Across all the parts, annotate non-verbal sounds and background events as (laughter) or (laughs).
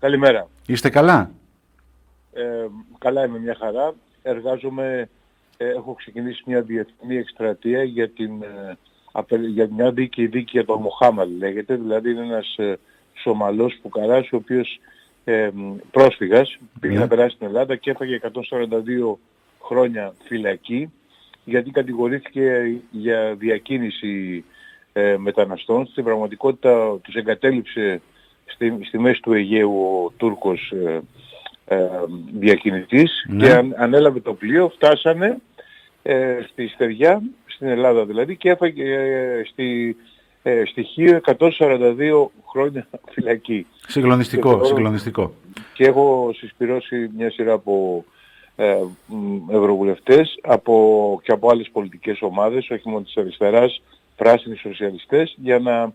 Καλημέρα. Είστε καλά; Ε, καλά είμαι μια χαρά. Εργάζομαι, ε, έχω ξεκινήσει μια διεθνή εκστρατεία για, την, ε, για μια δίκη, δίκη για τον Μοχάμαλ λέγεται. Δηλαδή είναι ένας ε, Σομαλός Πουκαράς ο οποίος ε, πρόσφυγας πήγε Ναι. να περάσει στην Ελλάδα και έφαγε 142 χρόνια φυλακή γιατί κατηγορήθηκε για διακίνηση ε, μεταναστών. Στην πραγματικότητα τους εγκατέλειψε στη, στη μέση του Αιγαίου ο Τούρκος ε, ε, διακινητής Ναι. και αν, ανέλαβε το πλοίο, φτάσανε ε, στη Στεριά, στην Ελλάδα δηλαδή και έφαγε ε, στη, ε, στοιχείο 142 χρόνια (laughs) φυλακή. Συγκλονιστικό, Και το- συγκλονιστικό. Και έχω συσπηρώσει μια σειρά από ε, μ, ευρωβουλευτές από, και από άλλες πολιτικές ομάδες, όχι μόνο της αριστεράς, πράσινοι σοσιαλιστές, για να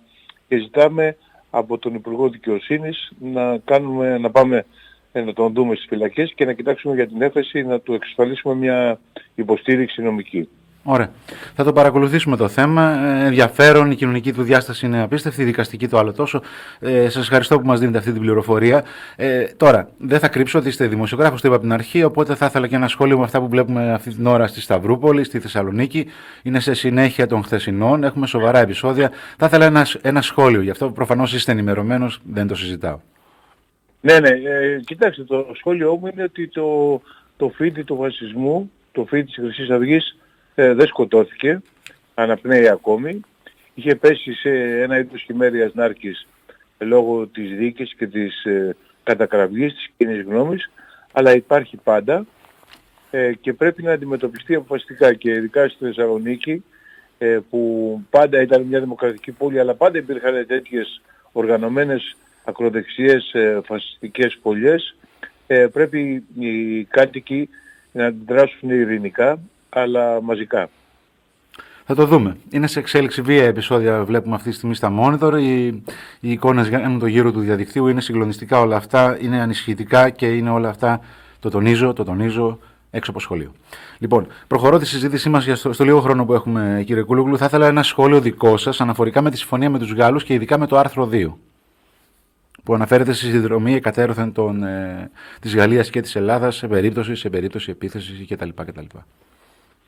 και ζητάμε από τον Υπουργό Δικαιοσύνης να, κάνουμε, να πάμε ε, να τον δούμε στις φυλακές και να κοιτάξουμε για την έφεση να του εξασφαλίσουμε μια υποστήριξη νομική. Ωραία. Θα το παρακολουθήσουμε το θέμα. Ε, ενδιαφέρον, η κοινωνική του διάσταση είναι απίστευτη, η δικαστική το άλλο τόσο. Ε, Σας ευχαριστώ που μας δίνετε αυτή την πληροφορία. Ε, τώρα, δεν θα κρύψω ότι είστε δημοσιογράφος, το είπα από την αρχή, οπότε θα ήθελα και ένα σχόλιο με αυτά που βλέπουμε αυτή την ώρα στη Σταυρούπολη, στη Θεσσαλονίκη. Είναι σε συνέχεια των χθεσινών, έχουμε σοβαρά επεισόδια. Θα ήθελα ένας, ένα σχόλιο γι' αυτό. Προφανώς είστε ενημερωμένος, δεν το συζητάω. Ναι, ναι, ε, κοιτάξτε, το σχόλιο μου είναι ότι το, το φίδι του φασισμού, το φίδι της Χρυσής Αυγής ε, δεν σκοτώθηκε, αναπνέει ακόμη. Είχε πέσει σε ένα είδος χειμέριας νάρκης λόγω της δίκης και της ε, κατακραυγής της κοινής γνώμης, αλλά υπάρχει πάντα ε, και πρέπει να αντιμετωπιστεί αποφασιστικά και ειδικά στη Θεσσαλονίκη ε, που πάντα ήταν μια δημοκρατική πόλη αλλά πάντα υπήρχαν τέτοιες οργανωμένες ακροδεξιές ε, φασιστικές πολιές ε, πρέπει οι κάτοικοι να αντιδράσουν ειρηνικά αλλά μαζικά. Θα το δούμε. Είναι σε εξέλιξη βία επεισόδια, βλέπουμε αυτή τη στιγμή στα monitor. Οι, οι εικόνες κάνουν το γύρο του διαδικτύου. Είναι συγκλονιστικά όλα αυτά. Είναι ανησυχητικά και είναι όλα αυτά. Το τονίζω, το τονίζω έξω από σχολείο. Λοιπόν, προχωρώ τη συζήτησή μας στο, στο λίγο χρόνο που έχουμε, κύριε Κούλουγλου. Θα ήθελα ένα σχόλιο δικό σας αναφορικά με τη συμφωνία με τους Γάλλους και ειδικά με το άρθρο 2 που αναφέρεται στη συνδρομή εκατέρωθεν των, ε, της Γαλλίας και της Ελλάδας σε περίπτωση, σε περίπτωση επίθεσης κτλ. κτλ.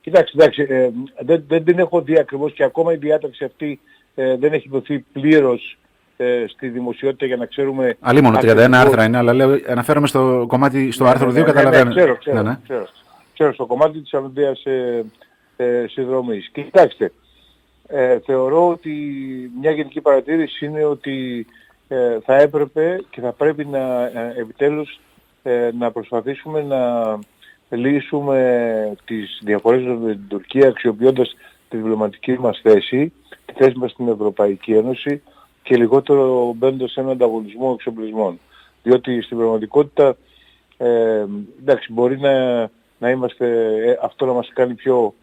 Κοιτάξτε, εντάξει, ε, δεν, δεν την έχω δει ακριβώς και ακόμα η διάταξη αυτή ε, δεν έχει δοθεί πλήρως ε, στη δημοσιότητα για να ξέρουμε... Αλλή μόνο 31 ακριβώς- άρθρα είναι, αλλά λέω, αναφέρομαι στο κομμάτι, στο Ναι, άρθρο 2, ναι, ναι, καταλαβαίνω. Ναι, ξέρω, ξέρω, Ναι, ναι. ξέρω, ξέρω, στο κομμάτι της αμοιβαίας ε, ε, συνδρομής. Και Κοιτάξτε, ε, θεωρώ ότι μια γενική παρατήρηση είναι ότι ε, θα έπρεπε και θα πρέπει να ε, επιτέλους ε, να προσπαθήσουμε να λύσουμε τις διαφορές μας με την Τουρκία αξιοποιώντας τη διπλωματική μας θέση, τη θέση μας στην Ευρωπαϊκή Ένωση και λιγότερο μπαίνοντας σε έναν ανταγωνισμό εξοπλισμών. Διότι στην πραγματικότητα ε, εντάξει, μπορεί να, να είμαστε, ε, αυτό να μας κάνει πιο,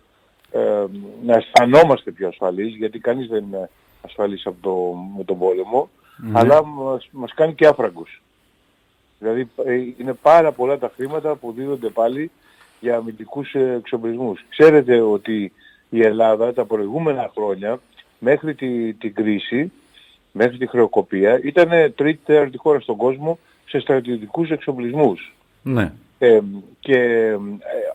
ε, να αισθανόμαστε πιο ασφαλείς, γιατί κανείς δεν είναι ασφαλής από το, με τον πόλεμο, αλλά μας, μας κάνει και άφραγκους. Δηλαδή ε, είναι πάρα πολλά τα χρήματα που δίνονται πάλι για αμυντικούς ε, εξοπλισμούς. Ξέρετε ότι η Ελλάδα τα προηγούμενα χρόνια, μέχρι τη, την κρίση, μέχρι τη χρεοκοπία, ήταν τρίτη τέταρτη χώρα στον κόσμο σε στρατιωτικούς εξοπλισμούς. ναι. Ε, και ε,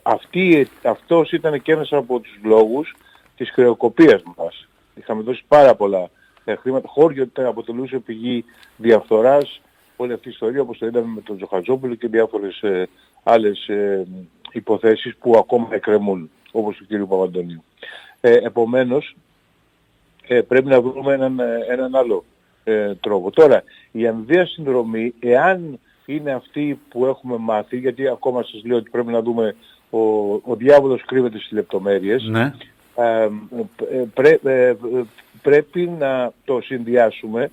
αυτή, αυτός ήταν και ένας από τους λόγους της χρεοκοπίας μας. Είχαμε δώσει πάρα πολλά ε, χρήματα. Χώριο αποτελούσε πηγή διαφθοράς, όλη αυτή η ιστορία όπως το είδαμε με τον Τζοχατζόπουλο και διάφορες ε, άλλες ε, υποθέσεις που ακόμα εκκρεμούν, όπως του κ. Παπαντονίου. Ε, επομένως, ε, πρέπει να βρούμε έναν, ε, έναν άλλο ε, τρόπο. Τώρα, η αμοιβαία συνδρομή, εάν είναι αυτή που έχουμε μάθει, γιατί ακόμα σας λέω ότι πρέπει να δούμε, ο, ο διάβολος κρύβεται στις λεπτομέρειες, ναι. ε, ε, πρέ- ε, ε, πρέπει να το συνδυάσουμε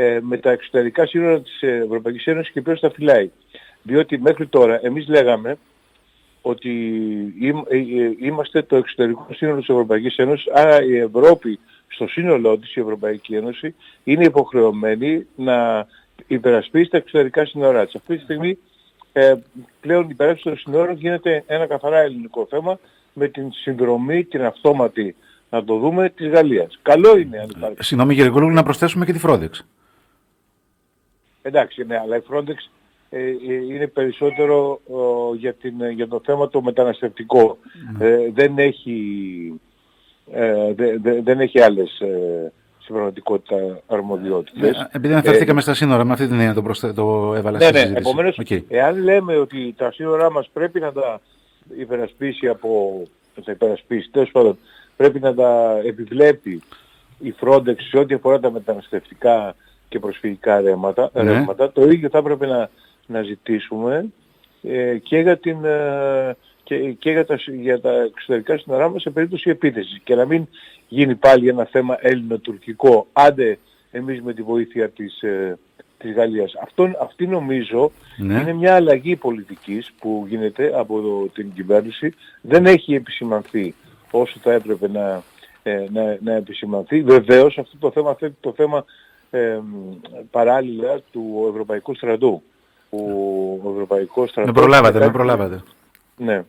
ε, με τα εξωτερικά σύνορα της Ευρωπαϊκής Ένωσης και ποιος τα φυλάει. Διότι μέχρι τώρα εμείς λέγαμε ότι ειμ- ε, ε, είμαστε το εξωτερικό σύνορο της Ευρωπαϊκής Ένωσης, άρα η Ευρώπη στο σύνολό της, η Ευρωπαϊκή Ένωση, είναι υποχρεωμένη να υπερασπίσει τα εξωτερικά σύνορά της. Αυτή τη στιγμή ε, πλέον η υπεράσπιση των σύνορων γίνεται ένα καθαρά ελληνικό θέμα με την συνδρομή, την αυτόματη, να το δούμε, της Γαλλίας. Καλό είναι αν υπάρχει. Συγγνώμη κύριε Κούλογλου, να προσθέσουμε και τη Frontex. Εντάξει, ναι, αλλά η Frontex ε, ε, είναι περισσότερο για, την, για το θέμα το μεταναστευτικό. Ναι. Ε, δεν έχει, ε, δε, δεν έχει άλλες ε, στην πραγματικότητα αρμοδιότητες. Ναι, επειδή αναφερθήκαμε στα σύνορα, με αυτή την έννοια το, προσθε... το έβαλα ναι, ναι, επομένως, okay. εάν λέμε ότι τα σύνορά μας πρέπει να τα υπερασπίσει από, τα υπερασπίσει, τέλος πάντων, πρέπει να τα επιβλέπει η Frontex σε ό,τι αφορά τα μεταναστευτικά και προσφυγικά ρεύματα, ναι. ρεύματα το ίδιο θα έπρεπε να, να ζητήσουμε ε, και, για, την, ε, και, και για, τα, για τα εξωτερικά σύνορά μας σε περίπτωση επίθεσης και να μην γίνει πάλι ένα θέμα έλληνο-τουρκικό, άντε εμείς με τη βοήθεια της, ε, της Γαλλίας. Αυτό, αυτή νομίζω ναι. είναι μια αλλαγή πολιτικής που γίνεται από την κυβέρνηση. Δεν έχει επισημανθεί όσο θα έπρεπε να, ε, να, να επισημανθεί. Βεβαίως αυτό το θέμα θέτει το θέμα ε, παράλληλα του Ευρωπαϊκού Στρατού. Ο Ευρωπαϊκός Στρατός... Με προλάβατε, με προλάβατε. Ναι.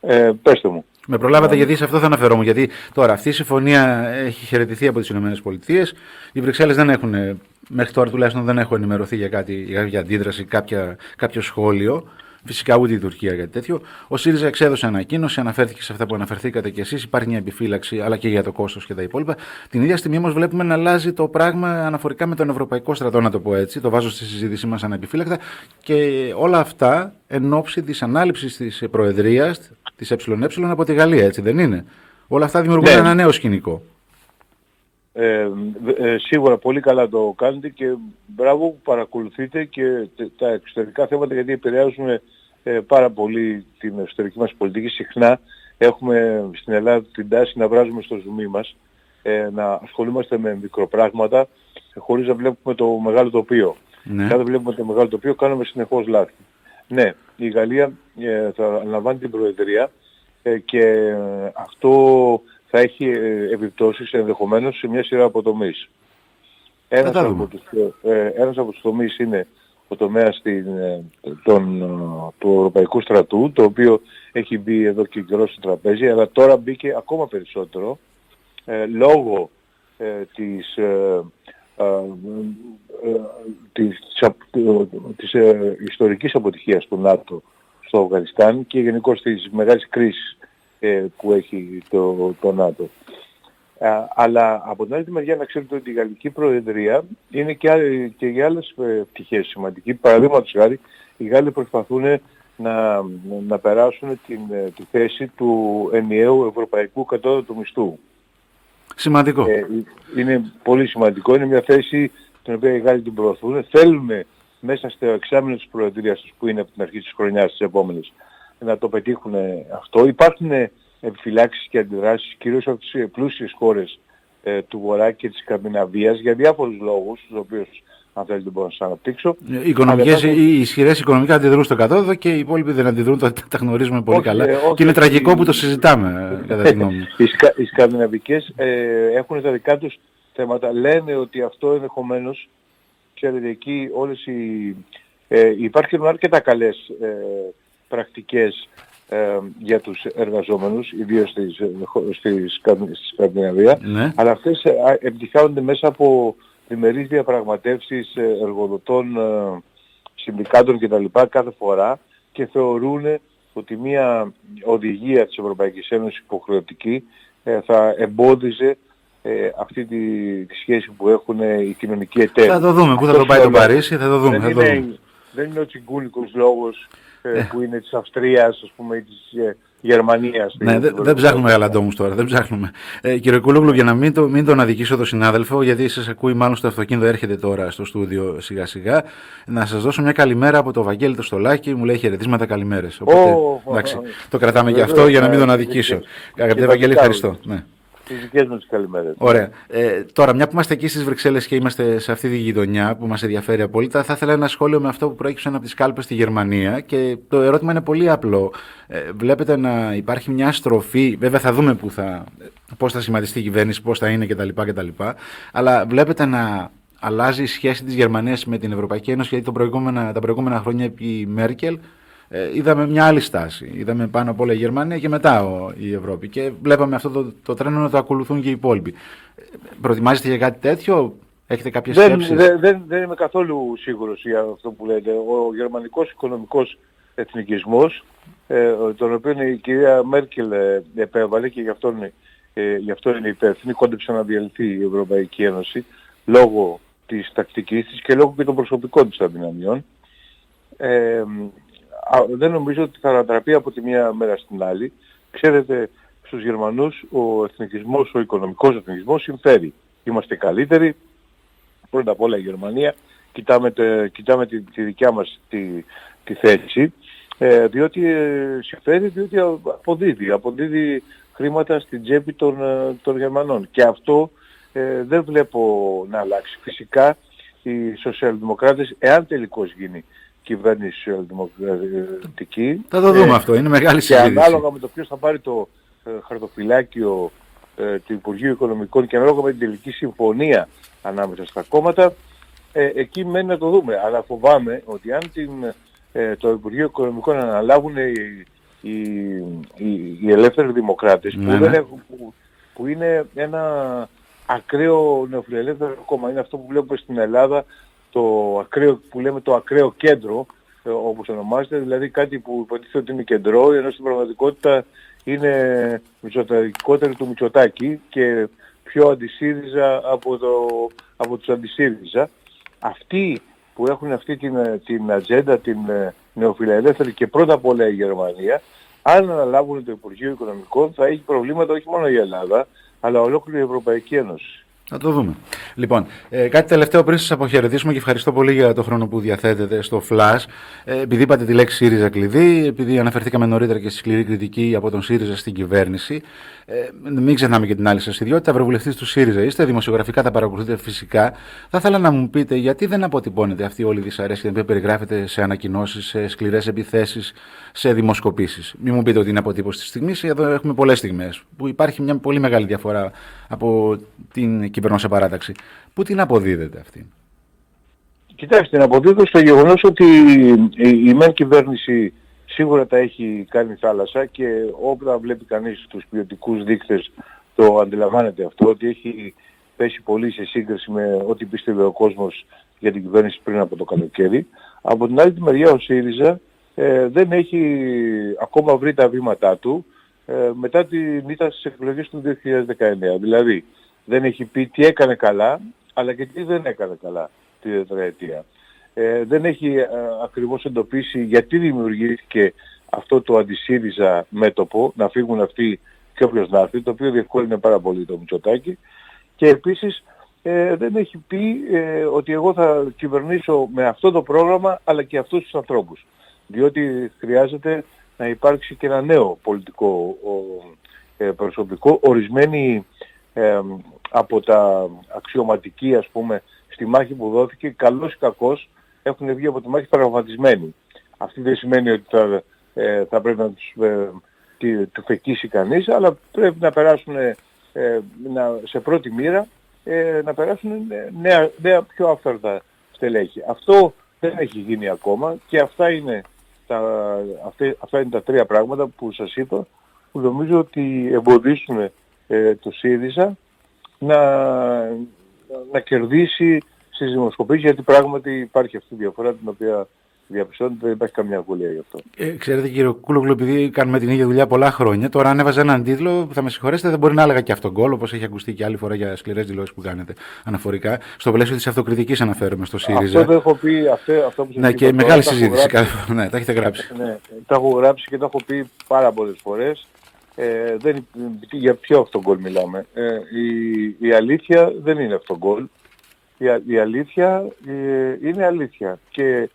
Ε, πέστε μου. Με προλάβατε ναι. γιατί σε αυτό θα αναφερόμουν. Γιατί τώρα αυτή η συμφωνία έχει χαιρετηθεί από τις ΗΠΑ. Οι Βρυξέλλες δεν έχουν, μέχρι τώρα τουλάχιστον δεν έχω ενημερωθεί για, κάτι, για αντίδραση, κάποια, κάποιο σχόλιο. Φυσικά ούτε η Τουρκία κάτι τέτοιο. Ο ΣΥΡΙΖΑ εξέδωσε ανακοίνωση, αναφέρθηκε σε αυτά που αναφερθήκατε κι εσείς. Υπάρχει μια επιφύλαξη, αλλά και για το κόστος και τα υπόλοιπα. Την ίδια στιγμή όμως βλέπουμε να αλλάζει το πράγμα αναφορικά με τον Ευρωπαϊκό Στρατό, να το πω έτσι. Το βάζω στη συζήτησή μας ανεπιφύλακτα. Και όλα αυτά εν ώψη της ανάληψης της Προεδρίας της ΕΕ από τη Γαλλία, έτσι δεν είναι; Όλα αυτά δημιουργούν ναι. ένα νέο σκηνικό. Ε, ε, σίγουρα πολύ καλά το κάνετε και μπράβο που παρακολουθείτε και τα εξωτερικά θέματα γιατί επηρεάζουν ε, πάρα πολύ την εσωτερική μας πολιτική. Συχνά έχουμε στην Ελλάδα την τάση να βράζουμε στο ζουμί μας, ε, να ασχολούμαστε με μικροπράγματα χωρίς να βλέπουμε το μεγάλο τοπίο. Ναι. Κάθε βλέπουμε το μεγάλο τοπίο κάνουμε συνεχώς λάθη. Ναι, η Γαλλία ε, θα λαμβάνει την Προεδρία ε, και αυτό θα έχει ε, επιπτώσεις ενδεχομένως σε μια σειρά από τομείς. Ένας από, τους, ε, ένας από τους τομείς είναι ο τομέας στην, τον, του Ευρωπαϊκού Στρατού, το οποίο έχει μπει εδώ και καιρό στο τραπέζι, αλλά τώρα μπήκε ακόμα περισσότερο ε, λόγω ε, της, ε, της, της ιστορικής αποτυχίας του ΝΑΤΟ στο Αφγανιστάν και γενικώς της μεγάλης κρίσης που έχει το, το ΝΑΤΟ. Αλλά από την άλλη μεριά να ξέρετε ότι η Γαλλική Προεδρία είναι και, και για άλλες ε, πτυχές σημαντική. Παραδείγματος χάρη, οι Γάλλοι προσπαθούν να, να περάσουν την, ε, τη θέση του ενιαίου ευρωπαϊκού κατώτατου μισθού. Σημαντικό. Ε, είναι πολύ σημαντικό. Είναι μια θέση την οποία οι Γάλλοι την προωθούν. Θέλουμε μέσα στο εξάμεινο της Προεδρίας τους που είναι από την αρχή της χρονιάς της επόμενης να το πετύχουν αυτό. Υπάρχουν επιφυλάξεις και αντιδράσεις κυρίως από τις πλούσιες χώρες ε, του Βορρά και της Σκανδιναβίας για διάφορους λόγους, τους οποίους αν θέλετε μπορώ να σας αναπτύξω. Οι, οικονομικές, οι ισχυρές οικονομικά αντιδρούν στο κατώδο και οι υπόλοιποι δεν αντιδρούν, τα, τα γνωρίζουμε πολύ όχι, καλά. Ε, όχι, και είναι τραγικό που το συζητάμε, κατά τη γνώμη μου. (laughs) οι, σκα, οι σκανδιναβικές ε, έχουν τα δικά τους θέματα. Λένε ότι αυτό ενδεχομένως, ξέρετε εκεί όλες οι... Ε, υπάρχουν αρκετά καλές ε, πρακτικές ε, για τους εργαζόμενους, ιδίως στη, στη, Σκανδιναβία, ναι. αλλά αυτές ε, επιτυχάνονται μέσα από διμερείς διαπραγματεύσεις ε, εργοδοτών, ε, συνδικάτων κτλ. κάθε φορά και θεωρούν ότι μια οδηγία της Ευρωπαϊκής Ένωσης υποχρεωτική θα εμπόδιζε αυτή τη, τη, σχέση που έχουν οι κοινωνικοί εταίροι. Θα το δούμε. Πού θα το πάει το Παρίσι, θα το δούμε. Δεν, είναι, δεν είναι ο τσιγκούνικος λόγος ε, που είναι της Αυστρίας, ας πούμε, ή της ε, Γερμανίας. Ναι, δεν δε ψάχνουμε γαλαντόμους τώρα, δεν ψάχνουμε. Ε, κύριε Κουλούγλου, για να μην, το, μην τον αδικήσω τον συνάδελφο, γιατί σας ακούει μάλλον στο αυτοκίνητο, έρχεται τώρα στο στούντιο σιγά σιγά, να σας δώσω μια καλημέρα από το Βαγγέλη το Στολάκι, μου λέει χαιρετίσματα καλημέρες. Οπότε, oh, εντάξει, το κρατάμε και αυτό για να μην τον αδικήσω. Αγαπητέ Βαγγέλη, ευχαριστώ. Ναι. Τις δικές μου τις καλημέρες. Ωραία. Ε, τώρα, μια που είμαστε εκεί στις Βρυξέλλες και είμαστε σε αυτή τη γειτονιά που μας ενδιαφέρει απόλυτα, θα ήθελα ένα σχόλιο με αυτό που προέκυψε από τις κάλπες στη Γερμανία και το ερώτημα είναι πολύ απλό. Ε, βλέπετε να υπάρχει μια στροφή, βέβαια θα δούμε που θα, πώς θα σχηματιστεί η κυβέρνηση, πώς θα είναι κτλ. κτλ αλλά βλέπετε να αλλάζει η σχέση της Γερμανίας με την Ευρωπαϊκή Ένωση, γιατί το προηγούμενα, τα προηγούμενα χρόνια η Μέρκελ ε, είδαμε μια άλλη στάση. Είδαμε πάνω από όλα η Γερμανία και μετά ο, η Ευρώπη. Και βλέπαμε αυτό το, το τρένο να το ακολουθούν και οι υπόλοιποι. Ε, προετοιμάζεστε για κάτι τέτοιο, Έχετε κάποιες δεν, σκέψεις; Δεν, δεν, δεν είμαι καθόλου σίγουρος για αυτό που λέτε. Ο γερμανικός οικονομικός εθνικισμός, ε, τον οποίο η κυρία Μέρκελ ε, επέβαλε και γι' αυτό, είναι, ε, γι αυτό είναι υπεύθυνη, κόντεψε να διαλυθεί η Ευρωπαϊκή Ένωση λόγω της τακτικής της και λόγω και των προσωπικών της αδυναμιών. Ε, δεν νομίζω ότι θα ανατραπεί από τη μία μέρα στην άλλη. Ξέρετε, στους Γερμανούς ο εθνικισμός, ο οικονομικός εθνικισμός συμφέρει. Είμαστε καλύτεροι, πρώτα απ' όλα η Γερμανία, κοιτάμε, κοιτάμε τη, τη, δικιά μας τη, τη θέση, ε, διότι ε, συμφέρει, διότι αποδίδει, αποδίδει χρήματα στην τσέπη των, ε, των Γερμανών. Και αυτό ε, δεν βλέπω να αλλάξει. Φυσικά οι σοσιαλδημοκράτες, εάν τελικώς γίνει κυβέρνηση σοσιαλδημοκρατική... Θα το δούμε αυτό, είναι μεγάλη συζήτηση. Και ανάλογα με το ποιος θα πάρει το χαρτοφυλάκιο του Υπουργείου Οικονομικών και ανάλογα με την τελική συμφωνία ανάμεσα στα κόμματα, ε, εκεί μένει να το δούμε. Αλλά φοβάμαι ότι αν την, ε, το Υπουργείο Οικονομικών αναλάβουν οι, οι, οι, οι ελεύθεροι δημοκράτες που, ναι, δεν ναι. έχουν, που, που, είναι ένα ακραίο νεοφιλελεύθερο κόμμα, είναι αυτό που βλέπουμε στην Ελλάδα, το ακραίο, που λέμε το ακραίο κέντρο, ε, όπως ονομάζεται, δηλαδή κάτι που υποτίθεται ότι είναι κεντρό, ενώ στην πραγματικότητα είναι μισοταρικότερο του Μητσοτάκη και πιο αντισύριζα από, το, από τους αντισύριζα. Αυτοί που έχουν αυτή την, την ατζέντα, την ε, νεοφιλελεύθερη και πρώτα απ' όλα η Γερμανία, αν αναλάβουν το Υπουργείο Οικονομικών θα έχει προβλήματα όχι μόνο η Ελλάδα, αλλά ολόκληρη η Ευρωπαϊκή Ένωση. Θα το δούμε. Λοιπόν, ε, κάτι τελευταίο πριν σας αποχαιρετήσουμε και ευχαριστώ πολύ για το χρόνο που διαθέτετε στο Flash. Ε, επειδή είπατε τη λέξη ΣΥΡΙΖΑ κλειδί, επειδή αναφερθήκαμε νωρίτερα και στη σκληρή κριτική από τον ΣΥΡΙΖΑ στην κυβέρνηση, ε, μην ξεχνάμε και την άλλη σας ιδιότητα. Ευρωβουλευτής του ΣΥΡΙΖΑ είστε, δημοσιογραφικά τα παρακολουθείτε φυσικά. Θα ήθελα να μου πείτε γιατί δεν αποτυπώνεται αυτή όλη η δυσαρέσκεια που περιγράφεται σε ανακοινώσεις, σε σκληρές επιθέσεις, σε δημοσκοπήσεις. Μην μου πείτε ότι είναι αποτύπωση της στιγμής. Εδώ έχουμε πολλές στιγμές που υπάρχει μια πολύ μεγάλη διαφορά από την κυβερνόσα παράταξη. Πού την αποδίδεται αυτή; Κοιτάξτε, την αποδίδω στο γεγονός ότι η ΜΕΝ κυβέρνηση σίγουρα τα έχει κάνει θάλασσα και όποτε βλέπει κανείς τους ποιοτικούς δείκτες το αντιλαμβάνεται αυτό, ότι έχει πέσει πολύ σε σύγκριση με ό,τι πίστευε ο κόσμος για την κυβέρνηση πριν από το καλοκαίρι. Από την άλλη τη μεριά ο ΣΥΡΙΖΑ ε, δεν έχει ακόμα βρει τα βήματά του ε, μετά τη ήττα στις εκλογές του 2019. Δηλαδή δεν έχει πει τι έκανε καλά, αλλά και τι δεν έκανε καλά τη τετραετία. Ε, δεν έχει ε, ακριβώς εντοπίσει γιατί δημιουργήθηκε αυτό το αντισύριζα μέτωπο, να φύγουν αυτοί και όποιος να έρθει, το οποίο διευκόλυνε πάρα πολύ το Μητσοτάκι. Και επίσης ε, δεν έχει πει ε, ότι εγώ θα κυβερνήσω με αυτό το πρόγραμμα αλλά και αυτούς τους ανθρώπους. Διότι χρειάζεται να υπάρξει και ένα νέο πολιτικό ε, προσωπικό. Ορισμένοι από τα αξιωματικοί ας πούμε στη μάχη που δόθηκε, καλός ή κακός, έχουν βγει από τη μάχη πραγματισμένοι. Αυτό δεν σημαίνει ότι θα, ε, θα πρέπει να τους ε, του φεκίσει κανείς, αλλά πρέπει να περάσουν ε, να, σε πρώτη μοίρα ε, να περάσουν νέα, νέα πιο άφθαρτα στελέχη. Αυτό δεν έχει γίνει ακόμα και αυτά είναι τα, αυτά, είναι τα τρία πράγματα που σας είπα που νομίζω ότι εμποδίσουν ε, το ΣΥΡΙΖΑ να, να κερδίσει στις δημοσκοπήσεις γιατί πράγματι υπάρχει αυτή η διαφορά την οποία διαπιστώνεται δεν υπάρχει καμιά αγγολία γι' αυτό. Ε, ξέρετε κύριε Κούλογλου, επειδή κάνουμε την ίδια δουλειά πολλά χρόνια, τώρα αν έβαζα έναν τίτλο, θα με συγχωρέσετε, δεν μπορεί να έλεγα και αυτόν γκολ, όπως έχει ακουστεί και άλλη φορά για σκληρές δηλώσεις που κάνετε αναφορικά. Στο πλαίσιο της αυτοκριτικής αναφέρομαι στο ΣΥΡΙΖΑ. Αυτό το έχω πει, αυτό, αυτό που Ναι, και μεγάλη συζήτηση. (laughs) ναι, τα έχετε γράψει. Ναι, τα έχω γράψει και τα έχω πει πάρα πολλές φορές. Ε, δεν, για ποιο αυτό γκολ μιλάμε; Ε, η, η αλήθεια δεν είναι αυτό γκολ. Η, η αλήθεια ε, είναι αλήθεια. Και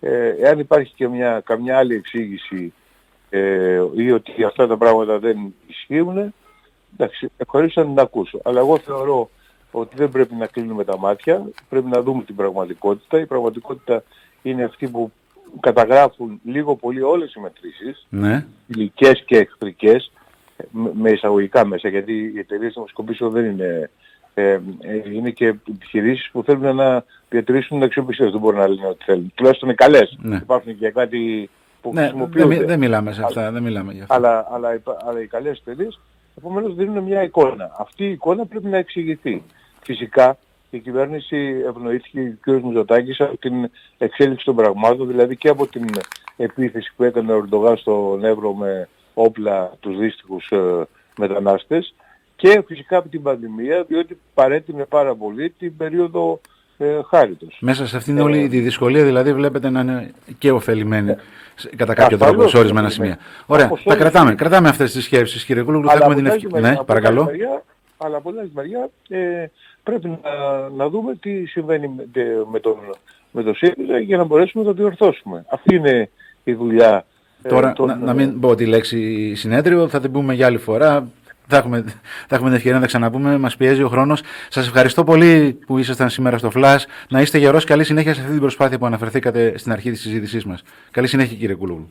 ε, εάν υπάρχει και μια, καμιά άλλη εξήγηση ε, ή ότι αυτά τα πράγματα δεν ισχύουν, εντάξει, ευχαρίστω να την ακούσω. Αλλά εγώ θεωρώ ότι δεν πρέπει να κλείνουμε τα μάτια, πρέπει να δούμε την πραγματικότητα. Η πραγματικότητα είναι αυτή που καταγράφουν λίγο πολύ όλες οι μετρήσεις, ναι. ηλικές και εχθρικές, με εισαγωγικά μέσα, γιατί οι εταιρείες δημοσκοπήσεων δεν είναι ε, ε, είναι και επιχειρήσεις που θέλουν να διατηρήσουν την αξιοπιστία. Δεν μπορούν να λένε ότι θέλουν. Τουλάχιστον είναι καλές. Ναι. Υπάρχουν και κάτι που ναι, χρησιμοποιούνται. Δεν, δεν μιλάμε σε αυτά. Αλλά, δεν μιλάμε για αυτά. Αλλά, αλλά, αλλά οι καλές εταιρείες επομένως δίνουν μια εικόνα. Αυτή η εικόνα πρέπει να εξηγηθεί. Φυσικά η κυβέρνηση ευνοήθηκε ο κ. Μητσοτάκης από την εξέλιξη των πραγμάτων, δηλαδή και από την επίθεση που έκανε ο Ερντογάν στον Εύρο με όπλα τους δύστιχους ε, μετανάστες και φυσικά από την πανδημία, διότι παρέτεινε πάρα πολύ την περίοδο ε, χάριτος. Μέσα σε αυτήν όλη ε, τη δυσκολία δηλαδή βλέπετε να είναι και ωφελημένοι κατά κάποιο τρόπο σε ορισμένα σημεία. Ωραία, τα κρατάμε, κρατάμε αυτές τις σκέψεις κύριε Κούλογλου, θα έχουμε την ευκαιρία. Ναι, παρακαλώ. αλλά από την άλλη μεριά ε, πρέπει να, να δούμε τι συμβαίνει με, με, τον, με το ΣΥΡΙΖΑ για να μπορέσουμε να το διορθώσουμε. Αυτή είναι η δουλειά. Ε, Τώρα, να, να, μην πω τη λέξη συνέδριο, θα την πούμε για άλλη φορά. Θα έχουμε, θα έχουμε την ευκαιρία να τα ξαναπούμε. Μας πιέζει ο χρόνος. Σας ευχαριστώ πολύ που ήσασταν σήμερα στο Flash. Να είστε γερός. Καλή συνέχεια σε αυτή την προσπάθεια που αναφερθήκατε στην αρχή της συζήτησής μας. Καλή συνέχεια, κύριε Κούλογλου.